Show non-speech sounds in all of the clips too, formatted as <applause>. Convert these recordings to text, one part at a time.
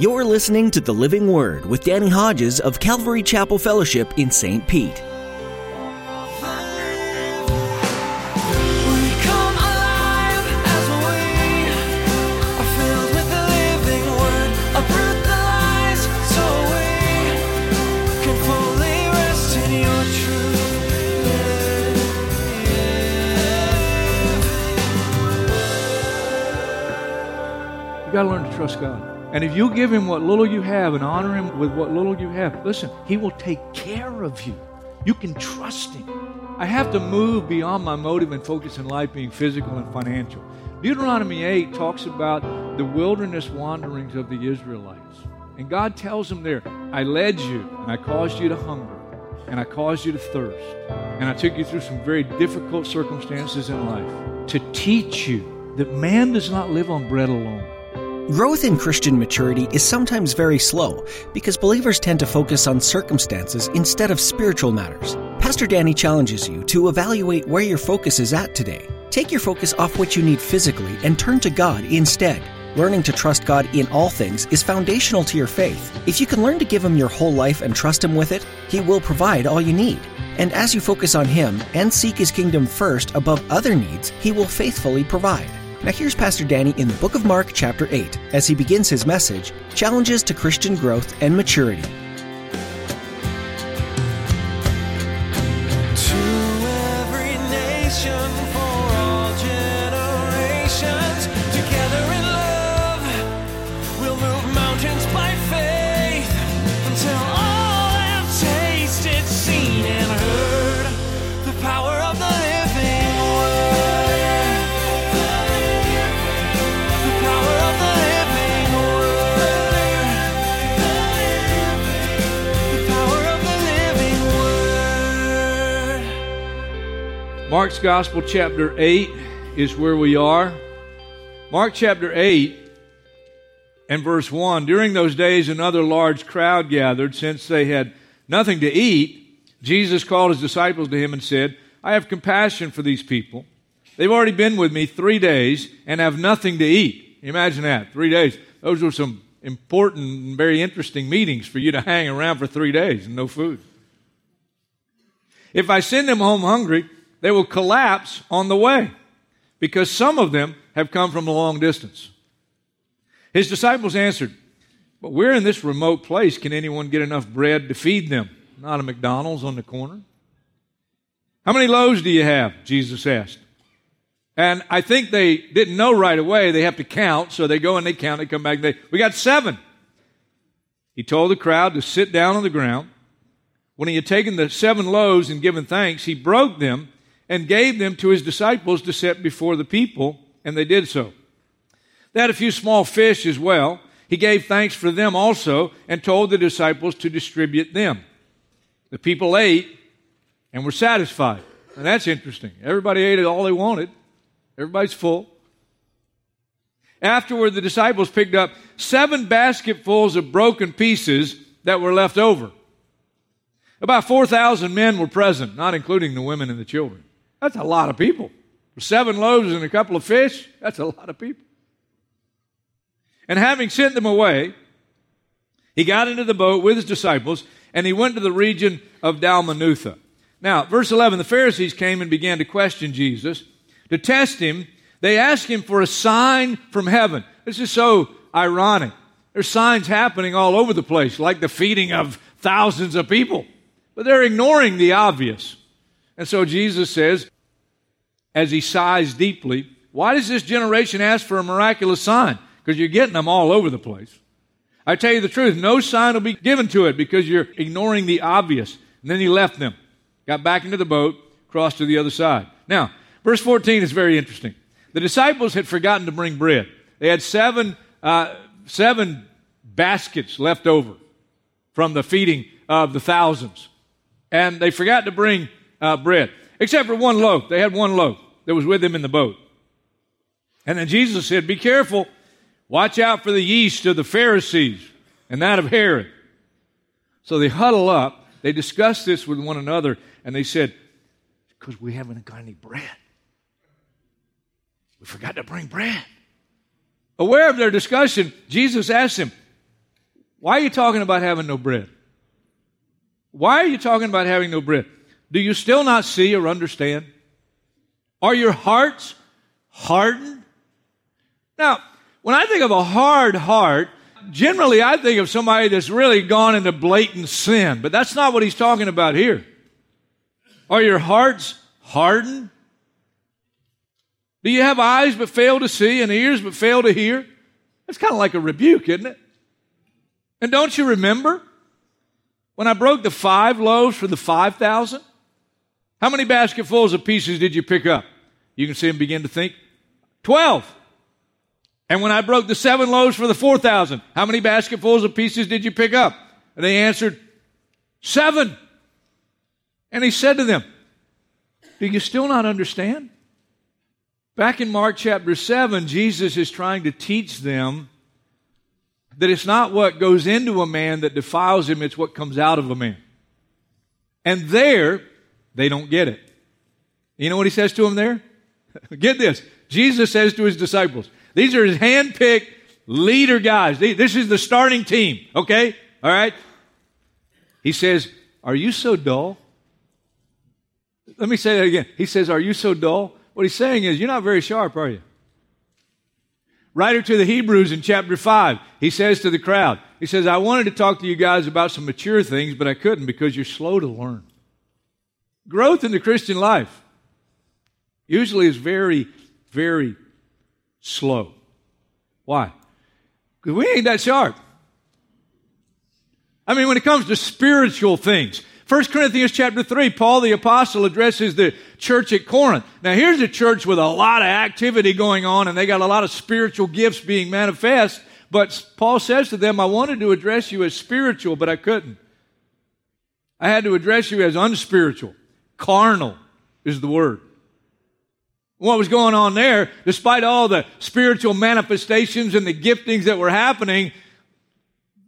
You're listening to The Living Word with Danny Hodges of Calvary Chapel Fellowship in St. Pete. We come alive as we are filled with the living word. Uproot the lies so we can fully rest in your truth. You got to learn to trust God. And if you give Him what little you have and honor Him with what little you have, listen, He will take care of you. You can trust Him. I have to move beyond my motive and focus in life being physical and financial. Deuteronomy 8 talks about the wilderness wanderings of the Israelites. And God tells them there, I led you, and I caused you to hunger, and I caused you to thirst, and I took you through some very difficult circumstances in life to teach you that man does not live on bread alone. Growth in Christian maturity is sometimes very slow because believers tend to focus on circumstances instead of spiritual matters. Pastor Danny challenges you to evaluate where your focus is at today. Take your focus off what you need physically and turn to God instead. Learning to trust God in all things is foundational to your faith. If you can learn to give Him your whole life and trust Him with it, He will provide all you need. And as you focus on Him and seek His kingdom first above other needs, He will faithfully provide. Now, here's Pastor Danny in the book of Mark, chapter 8, as he begins his message Challenges to Christian Growth and Maturity. Mark's Gospel, chapter 8, is where we are. Mark chapter 8 and verse 1 During those days, another large crowd gathered. Since they had nothing to eat, Jesus called his disciples to him and said, I have compassion for these people. They've already been with me three days and have nothing to eat. Imagine that, three days. Those were some important and very interesting meetings for you to hang around for three days and no food. If I send them home hungry, they will collapse on the way because some of them have come from a long distance. His disciples answered, But we're in this remote place. Can anyone get enough bread to feed them? Not a McDonald's on the corner. How many loaves do you have? Jesus asked. And I think they didn't know right away. They have to count. So they go and they count. They come back. They, we got seven. He told the crowd to sit down on the ground. When he had taken the seven loaves and given thanks, he broke them and gave them to his disciples to set before the people, and they did so. They had a few small fish as well. He gave thanks for them also and told the disciples to distribute them. The people ate and were satisfied. And that's interesting. Everybody ate all they wanted. Everybody's full. Afterward, the disciples picked up seven basketfuls of broken pieces that were left over. About 4,000 men were present, not including the women and the children. That's a lot of people. Seven loaves and a couple of fish, that's a lot of people. And having sent them away, he got into the boat with his disciples and he went to the region of Dalmanutha. Now, verse 11 the Pharisees came and began to question Jesus. To test him, they asked him for a sign from heaven. This is so ironic. There's signs happening all over the place, like the feeding of thousands of people. But they're ignoring the obvious. And so Jesus says, as he sighs deeply, Why does this generation ask for a miraculous sign? Because you're getting them all over the place. I tell you the truth, no sign will be given to it because you're ignoring the obvious. And then he left them, got back into the boat, crossed to the other side. Now, verse 14 is very interesting. The disciples had forgotten to bring bread. They had seven, uh, seven baskets left over from the feeding of the thousands. And they forgot to bring uh, bread, except for one loaf. They had one loaf that was with them in the boat. And then Jesus said, Be careful. Watch out for the yeast of the Pharisees and that of Herod. So they huddle up. They discuss this with one another, and they said, Because we haven't got any bread. We forgot to bring bread. Aware of their discussion, Jesus asked them, Why are you talking about having no bread? Why are you talking about having no bread? Do you still not see or understand? Are your hearts hardened? Now, when I think of a hard heart, generally I think of somebody that's really gone into blatant sin, but that's not what he's talking about here. Are your hearts hardened? Do you have eyes but fail to see and ears but fail to hear? That's kind of like a rebuke, isn't it? And don't you remember when I broke the five loaves for the 5,000? How many basketfuls of pieces did you pick up? You can see them begin to think. 12. And when I broke the seven loaves for the 4,000, how many basketfuls of pieces did you pick up? And they answered, Seven. And he said to them, Do you still not understand? Back in Mark chapter 7, Jesus is trying to teach them that it's not what goes into a man that defiles him, it's what comes out of a man. And there, they don't get it. You know what he says to them there? <laughs> get this. Jesus says to his disciples, these are his handpicked leader guys. This is the starting team, okay? All right? He says, Are you so dull? Let me say that again. He says, Are you so dull? What he's saying is, You're not very sharp, are you? Writer to the Hebrews in chapter 5, he says to the crowd, He says, I wanted to talk to you guys about some mature things, but I couldn't because you're slow to learn. Growth in the Christian life usually is very, very slow. Why? Because we ain't that sharp. I mean, when it comes to spiritual things, 1 Corinthians chapter 3, Paul the apostle addresses the church at Corinth. Now here's a church with a lot of activity going on and they got a lot of spiritual gifts being manifest. But Paul says to them, I wanted to address you as spiritual, but I couldn't. I had to address you as unspiritual. Carnal is the word. What was going on there, despite all the spiritual manifestations and the giftings that were happening,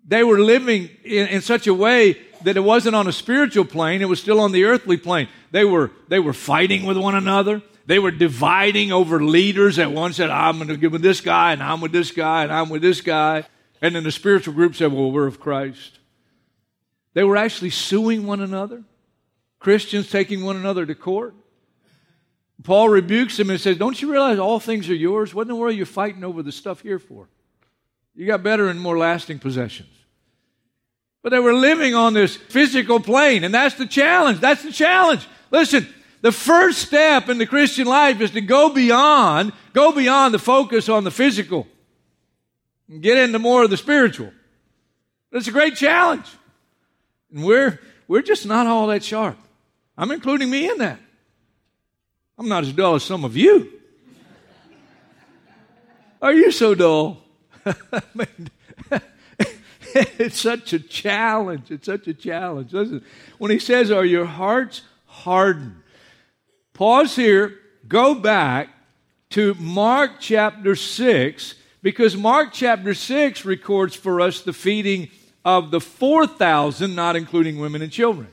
they were living in, in such a way that it wasn't on a spiritual plane, it was still on the earthly plane. They were, they were fighting with one another. They were dividing over leaders that one said, I'm going to give with this guy, and I'm with this guy, and I'm with this guy. And then the spiritual group said, Well, we're of Christ. They were actually suing one another, Christians taking one another to court. Paul rebukes them and says, Don't you realize all things are yours? What in the world are you fighting over the stuff here for? You got better and more lasting possessions. But they were living on this physical plane, and that's the challenge. That's the challenge. Listen, the first step in the Christian life is to go beyond, go beyond the focus on the physical and get into more of the spiritual. It's a great challenge. And we're, we're just not all that sharp. I'm including me in that. I'm not as dull as some of you. Are you so dull? <laughs> <laughs> it's such a challenge. It's such a challenge. Listen, when he says, Are your hearts hardened? Pause here, go back to Mark chapter 6, because Mark chapter 6 records for us the feeding of the 4,000, not including women and children.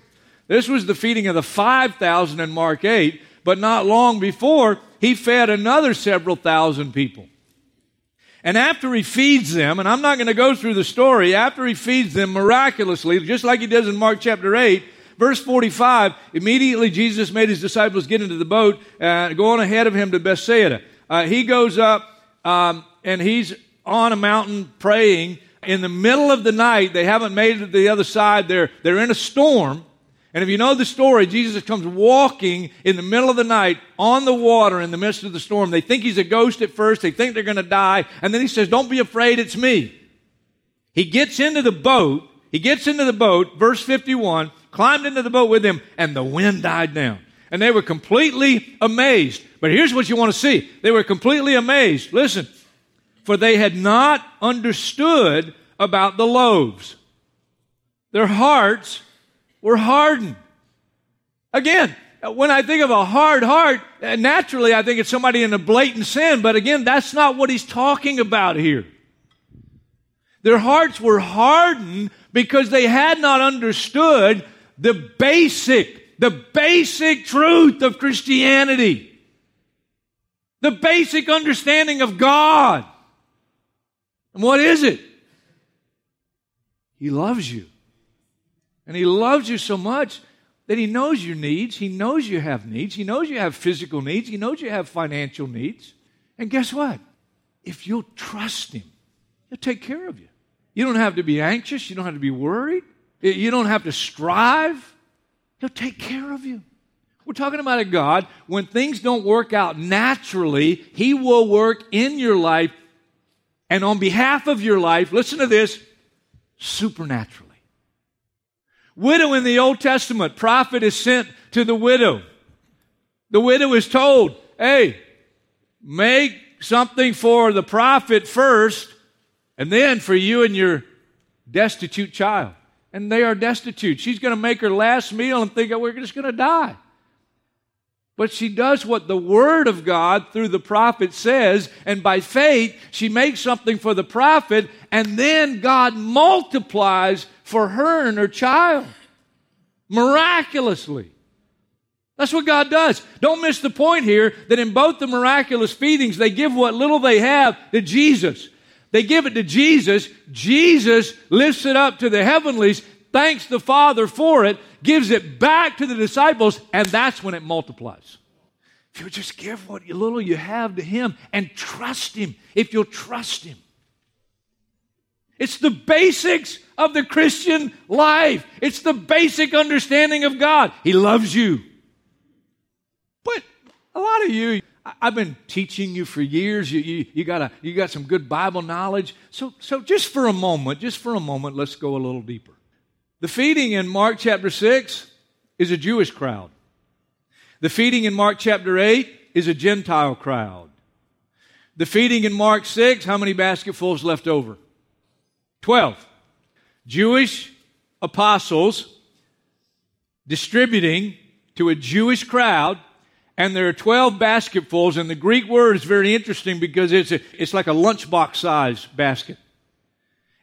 This was the feeding of the 5,000 in Mark 8, but not long before, he fed another several thousand people. And after he feeds them, and I'm not going to go through the story, after he feeds them miraculously, just like he does in Mark chapter 8, verse 45, immediately Jesus made his disciples get into the boat, uh, go on ahead of him to Bethsaida. Uh, he goes up, um, and he's on a mountain praying. In the middle of the night, they haven't made it to the other side. They're, they're in a storm. And if you know the story, Jesus comes walking in the middle of the night on the water in the midst of the storm. They think he's a ghost at first. They think they're going to die. And then he says, don't be afraid. It's me. He gets into the boat. He gets into the boat, verse 51, climbed into the boat with him, and the wind died down. And they were completely amazed. But here's what you want to see. They were completely amazed. Listen, for they had not understood about the loaves. Their hearts were hardened. Again, when I think of a hard heart, uh, naturally I think it's somebody in a blatant sin, but again, that's not what he's talking about here. Their hearts were hardened because they had not understood the basic, the basic truth of Christianity. The basic understanding of God. And what is it? He loves you. And He loves you so much that He knows your needs. He knows you have needs. He knows you have physical needs. He knows you have financial needs. And guess what? If you'll trust Him, He'll take care of you. You don't have to be anxious. You don't have to be worried. You don't have to strive. He'll take care of you. We're talking about a God, when things don't work out naturally, He will work in your life and on behalf of your life, listen to this, supernaturally. Widow in the Old Testament, prophet is sent to the widow. The widow is told, hey, make something for the prophet first, and then for you and your destitute child. And they are destitute. She's going to make her last meal and think, oh, we're just going to die. But she does what the Word of God through the prophet says, and by faith, she makes something for the prophet, and then God multiplies for her and her child. Miraculously. That's what God does. Don't miss the point here that in both the miraculous feedings, they give what little they have to Jesus. They give it to Jesus. Jesus lifts it up to the heavenlies, thanks the Father for it, gives it back to the disciples, and that's when it multiplies. If you just give what little you have to Him and trust Him, if you'll trust Him. It's the basics of the Christian life. It's the basic understanding of God. He loves you. But a lot of you, I've been teaching you for years. You, you, you, got a, you got some good Bible knowledge. So, so just for a moment, just for a moment, let's go a little deeper. The feeding in Mark chapter 6 is a Jewish crowd. The feeding in Mark chapter 8 is a Gentile crowd. The feeding in Mark 6, how many basketfuls left over? 12. Jewish apostles distributing to a Jewish crowd, and there are 12 basketfuls, and the Greek word is very interesting because it's, a, it's like a lunchbox size basket.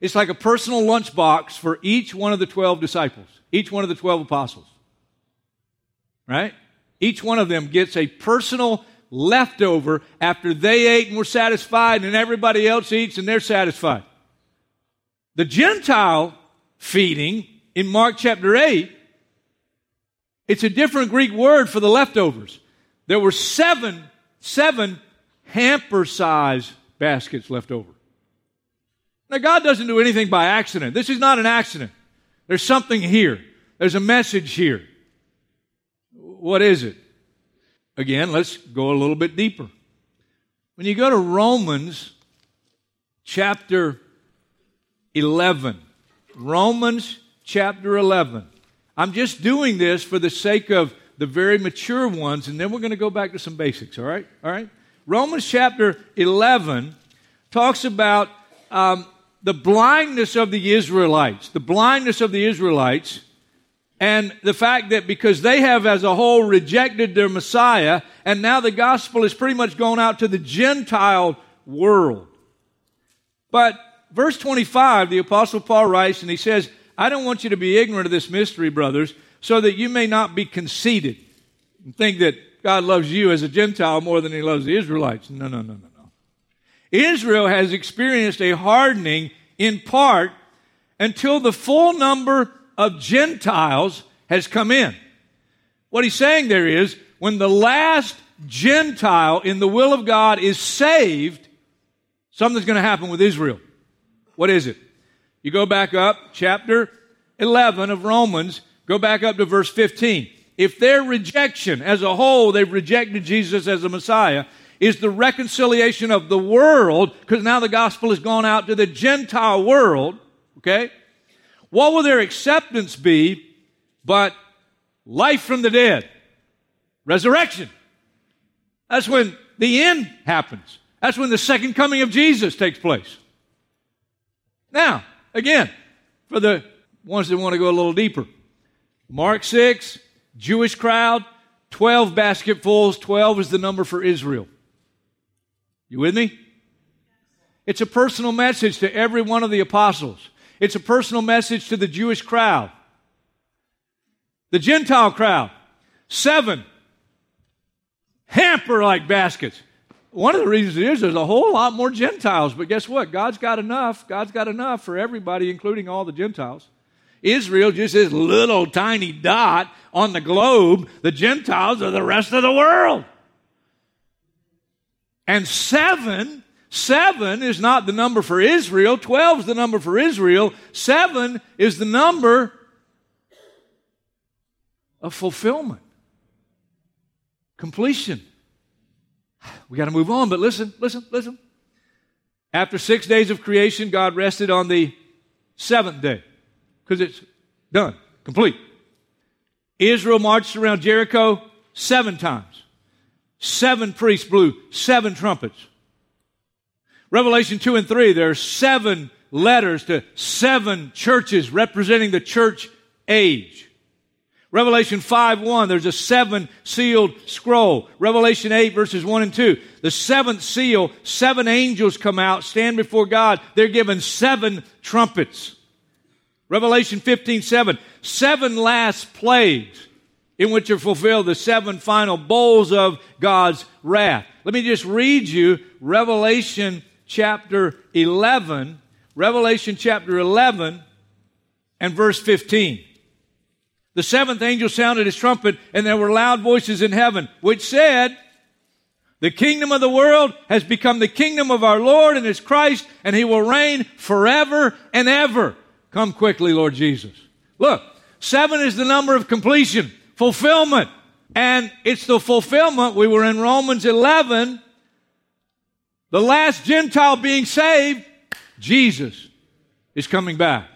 It's like a personal lunchbox for each one of the 12 disciples, each one of the 12 apostles. Right? Each one of them gets a personal leftover after they ate and were satisfied, and everybody else eats and they're satisfied. The Gentile feeding in Mark chapter 8, it's a different Greek word for the leftovers. There were seven, seven hamper size baskets left over. Now, God doesn't do anything by accident. This is not an accident. There's something here. There's a message here. What is it? Again, let's go a little bit deeper. When you go to Romans chapter 11, Romans chapter 11. I'm just doing this for the sake of the very mature ones, and then we're going to go back to some basics, all right? All right? Romans chapter 11 talks about um, the blindness of the Israelites, the blindness of the Israelites, and the fact that because they have as a whole rejected their Messiah, and now the gospel is pretty much gone out to the Gentile world. But verse 25, the Apostle Paul writes, and he says, I don't want you to be ignorant of this mystery, brothers, so that you may not be conceited and think that God loves you as a Gentile more than he loves the Israelites. No, no, no, no, no. Israel has experienced a hardening in part until the full number of Gentiles has come in. What he's saying there is when the last Gentile in the will of God is saved, something's going to happen with Israel. What is it? You go back up, chapter 11 of Romans, go back up to verse 15. If their rejection as a whole, they've rejected Jesus as a Messiah, is the reconciliation of the world, because now the gospel has gone out to the Gentile world, okay? What will their acceptance be but life from the dead? Resurrection. That's when the end happens. That's when the second coming of Jesus takes place. Now, again, for the ones that want to go a little deeper, Mark 6, Jewish crowd, 12 basketfuls, 12 is the number for Israel. You with me? It's a personal message to every one of the apostles. It's a personal message to the Jewish crowd. The Gentile crowd, seven hamper like baskets. One of the reasons is there's a whole lot more Gentiles, but guess what? God's got enough. God's got enough for everybody, including all the Gentiles. Israel just this little tiny dot on the globe. The Gentiles are the rest of the world. And seven, seven is not the number for Israel. Twelve is the number for Israel. Seven is the number of fulfillment, completion. <sighs> We got to move on, but listen, listen, listen. After six days of creation, God rested on the seventh day because it's done, complete. Israel marched around Jericho seven times. Seven priests blew seven trumpets. Revelation 2 and 3, there are seven letters to seven churches representing the church age. Revelation 5 1, there's a seven sealed scroll. Revelation 8 verses 1 and 2. The seventh seal, seven angels come out, stand before God. They're given seven trumpets. Revelation 15 7, seven last plagues in which are fulfilled the seven final bowls of God's wrath. Let me just read you Revelation chapter 11, Revelation chapter 11 and verse 15. The seventh angel sounded his trumpet, and there were loud voices in heaven, which said, The kingdom of the world has become the kingdom of our Lord and his Christ, and he will reign forever and ever. Come quickly, Lord Jesus. Look, seven is the number of completion fulfillment. And it's the fulfillment. We were in Romans 11. The last Gentile being saved, Jesus is coming back.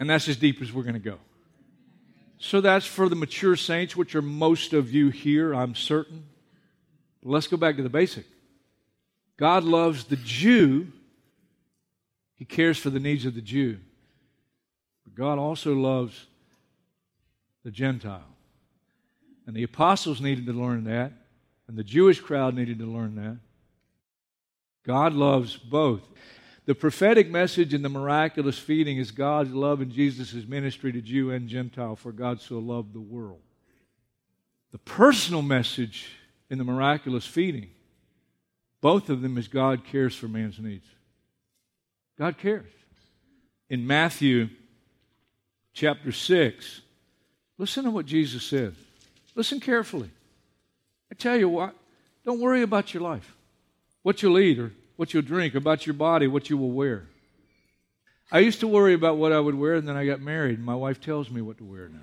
And that's as deep as we're going to go. So that's for the mature saints, which are most of you here, I'm certain. But let's go back to the basic. God loves the Jew, He cares for the needs of the Jew. But God also loves the Gentile. And the apostles needed to learn that, and the Jewish crowd needed to learn that. God loves both. The prophetic message in the miraculous feeding is God's love and Jesus' ministry to Jew and Gentile, for God so loved the world. The personal message in the miraculous feeding, both of them is God cares for man's needs. God cares. In Matthew chapter 6, Listen to what Jesus said. Listen carefully. I tell you what, don't worry about your life, what you'll eat or what you'll drink, about your body, what you will wear. I used to worry about what I would wear, and then I got married, and my wife tells me what to wear now.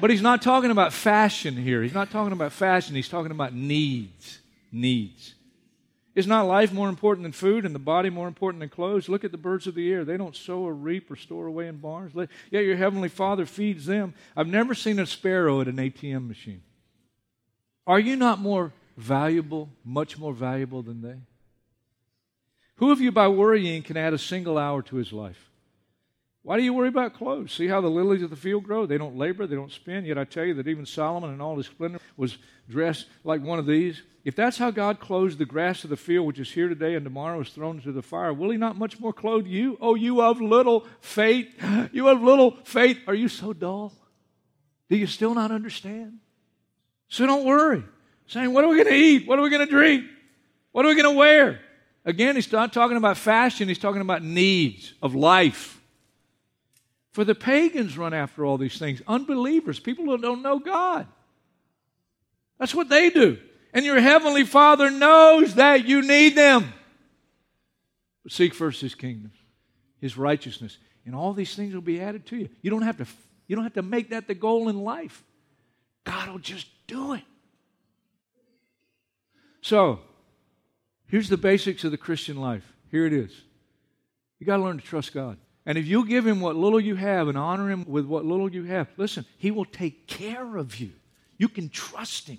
but he's not talking about fashion here. He's not talking about fashion. He's talking about needs. Needs. Is not life more important than food and the body more important than clothes? Look at the birds of the air. They don't sow or reap or store away in barns. Yet your heavenly Father feeds them. I've never seen a sparrow at an ATM machine. Are you not more valuable, much more valuable than they? Who of you, by worrying, can add a single hour to his life? Why do you worry about clothes? See how the lilies of the field grow? They don't labor, they don't spin. Yet I tell you that even Solomon in all his splendor was dressed like one of these. If that's how God clothes the grass of the field, which is here today and tomorrow is thrown into the fire, will he not much more clothe you? Oh, you of little faith. <gasps> You of little faith. Are you so dull? Do you still not understand? So don't worry. Saying, what are we going to eat? What are we going to drink? What are we going to wear? Again, he's not talking about fashion, he's talking about needs of life. For the pagans run after all these things. Unbelievers, people who don't know God. That's what they do. And your heavenly Father knows that you need them. But seek first his kingdom, his righteousness, and all these things will be added to you. You don't have to, you don't have to make that the goal in life. God will just do it. So, here's the basics of the Christian life. Here it is. You got to learn to trust God. And if you give him what little you have and honor him with what little you have, listen, he will take care of you. You can trust him.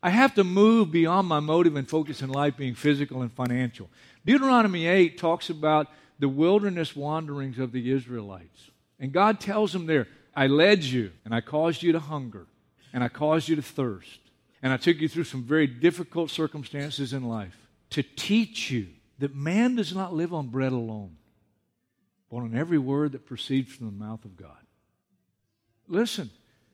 I have to move beyond my motive and focus in life being physical and financial. Deuteronomy 8 talks about the wilderness wanderings of the Israelites. And God tells them there, I led you, and I caused you to hunger, and I caused you to thirst, and I took you through some very difficult circumstances in life to teach you that man does not live on bread alone, but on every word that proceeds from the mouth of God. Listen,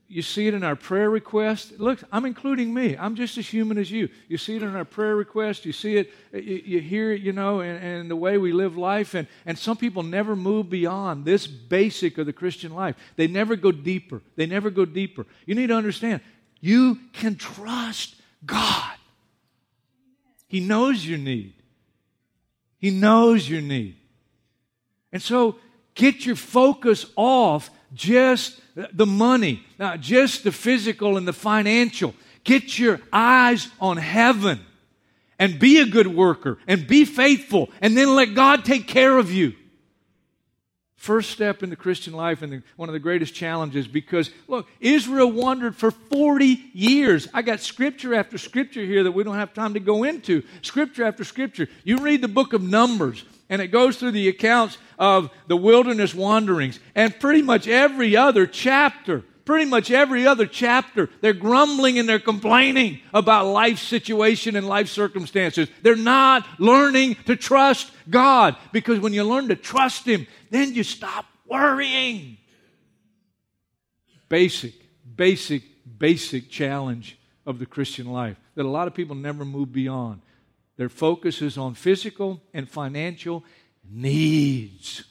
You see it in our prayer request. Look, I'm including me. I'm just as human as you. You see it in our prayer request. You see it, you, you hear it, you know, in, in the way we live life. And, and some people never move beyond this basic of the Christian life. They never go deeper. They never go deeper. You need to understand you can trust God. He knows your need. He knows your need. And so get your focus off just the money, not just the physical and the financial. Get your eyes on heaven and be a good worker and be faithful and then let God take care of you. First step in the Christian life and the, one of the greatest challenges because, look, Israel wandered for 40 years. I got scripture after scripture here that we don't have time to go into. Scripture after scripture. You read the book of Numbers, and it goes through the accounts of the wilderness wanderings. And pretty much every other chapter, pretty much every other chapter, they're grumbling and they're complaining about life situation and life circumstances. They're not learning to trust God because when you learn to trust Him, then you stop worrying. Basic, basic, basic challenge of the Christian life that a lot of people never move beyond. Their focus is on physical and financial needs.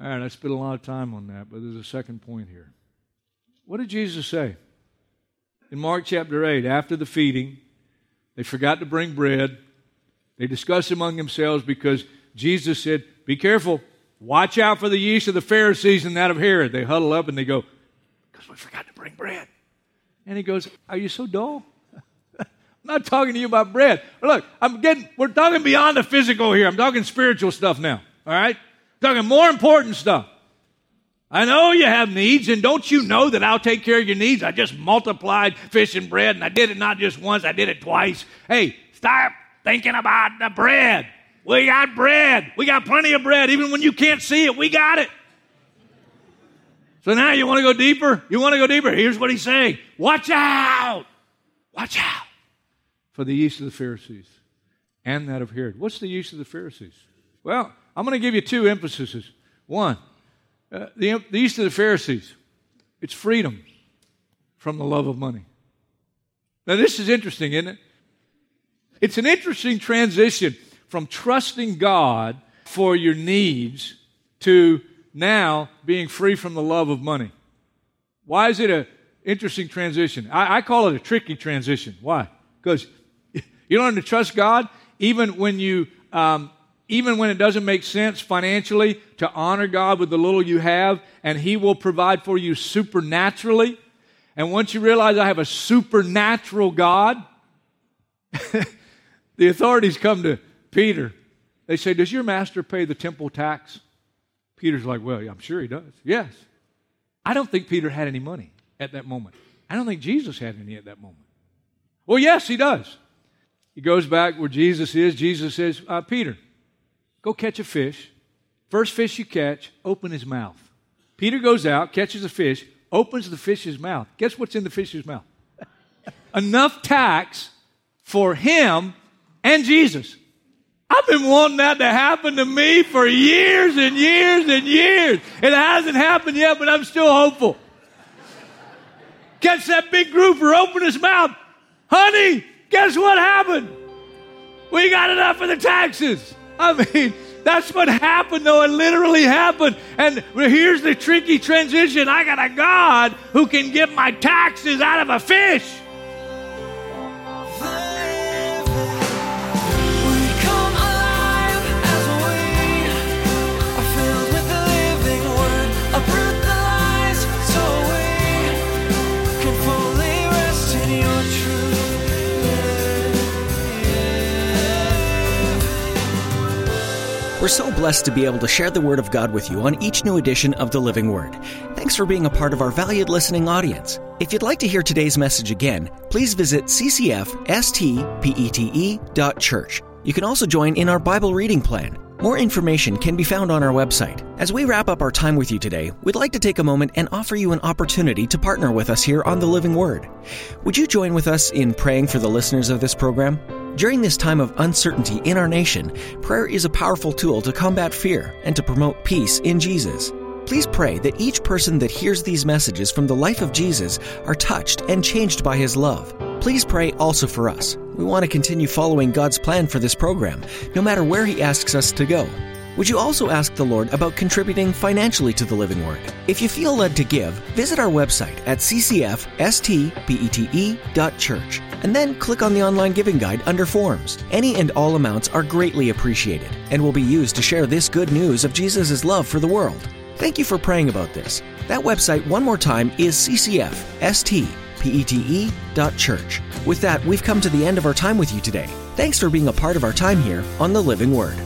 All right, I spent a lot of time on that, but there's a second point here. What did Jesus say? In Mark chapter 8, after the feeding, they forgot to bring bread. They discussed among themselves because Jesus said, Be careful, watch out for the yeast of the Pharisees and that of Herod. They huddle up and they go, Because we forgot to bring bread. And he goes, Are you so dull? <laughs> I'm not talking to you about bread. Look, I'm getting, we're talking beyond the physical here. I'm talking spiritual stuff now. All right? Talking more important stuff. I know you have needs, and don't you know that I'll take care of your needs? I just multiplied fish and bread, and I did it not just once, I did it twice. Hey, stop thinking about the bread. We got bread. We got plenty of bread. Even when you can't see it, we got it. So now you want to go deeper? You want to go deeper? Here's what he's saying Watch out! Watch out for the yeast of the Pharisees and that of Herod. What's the yeast of the Pharisees? Well, I'm going to give you two emphases. One, uh, the, the yeast of the Pharisees, it's freedom from the love of money. Now, this is interesting, isn't it? It's an interesting transition from trusting God for your needs to now being free from the love of money. Why is it an interesting transition? I, I call it a tricky transition. Why? Because <laughs> you learn to trust God even when you um, even when it doesn't make sense financially to honor God with the little you have, and He will provide for you supernaturally. And once you realize I have a supernatural God, <laughs> the authorities come to Peter. They say, Does your master pay the temple tax? Peter's like, Well, I'm sure he does. Yes. I don't think Peter had any money at that moment. I don't think Jesus had any at that moment. Well, yes, he does. He goes back where Jesus is. Jesus says, uh, Peter, go catch a fish. First fish you catch, open his mouth. Peter goes out, catches a fish, opens the fish's mouth. Guess what's in the fish's mouth? <laughs> Enough tax for him and Jesus. I've been wanting that to happen to me for years and years and years. It hasn't happened yet, but I'm still hopeful. Catch that big grouper, open his mouth. Honey, guess what happened? We got enough for the taxes. I mean, that's what happened, though. It literally happened. And here's the tricky transition I got a God who can get my taxes out of a fish. We're so blessed to be able to share the Word of God with you on each new edition of the Living Word. Thanks for being a part of our valued listening audience. If you'd like to hear today's message again, please visit ccfstpete.church. You can also join in our Bible reading plan. More information can be found on our website. As we wrap up our time with you today, we'd like to take a moment and offer you an opportunity to partner with us here on the Living Word. Would you join with us in praying for the listeners of this program? During this time of uncertainty in our nation, prayer is a powerful tool to combat fear and to promote peace in Jesus. Please pray that each person that hears these messages from the life of Jesus are touched and changed by his love. Please pray also for us. We want to continue following God's plan for this program, no matter where he asks us to go. Would you also ask the Lord about contributing financially to the Living Word? If you feel led to give, visit our website at ccfstpete.church and then click on the online giving guide under Forms. Any and all amounts are greatly appreciated and will be used to share this good news of Jesus' love for the world. Thank you for praying about this. That website, one more time, is ccfstpete.church. With that, we've come to the end of our time with you today. Thanks for being a part of our time here on the Living Word.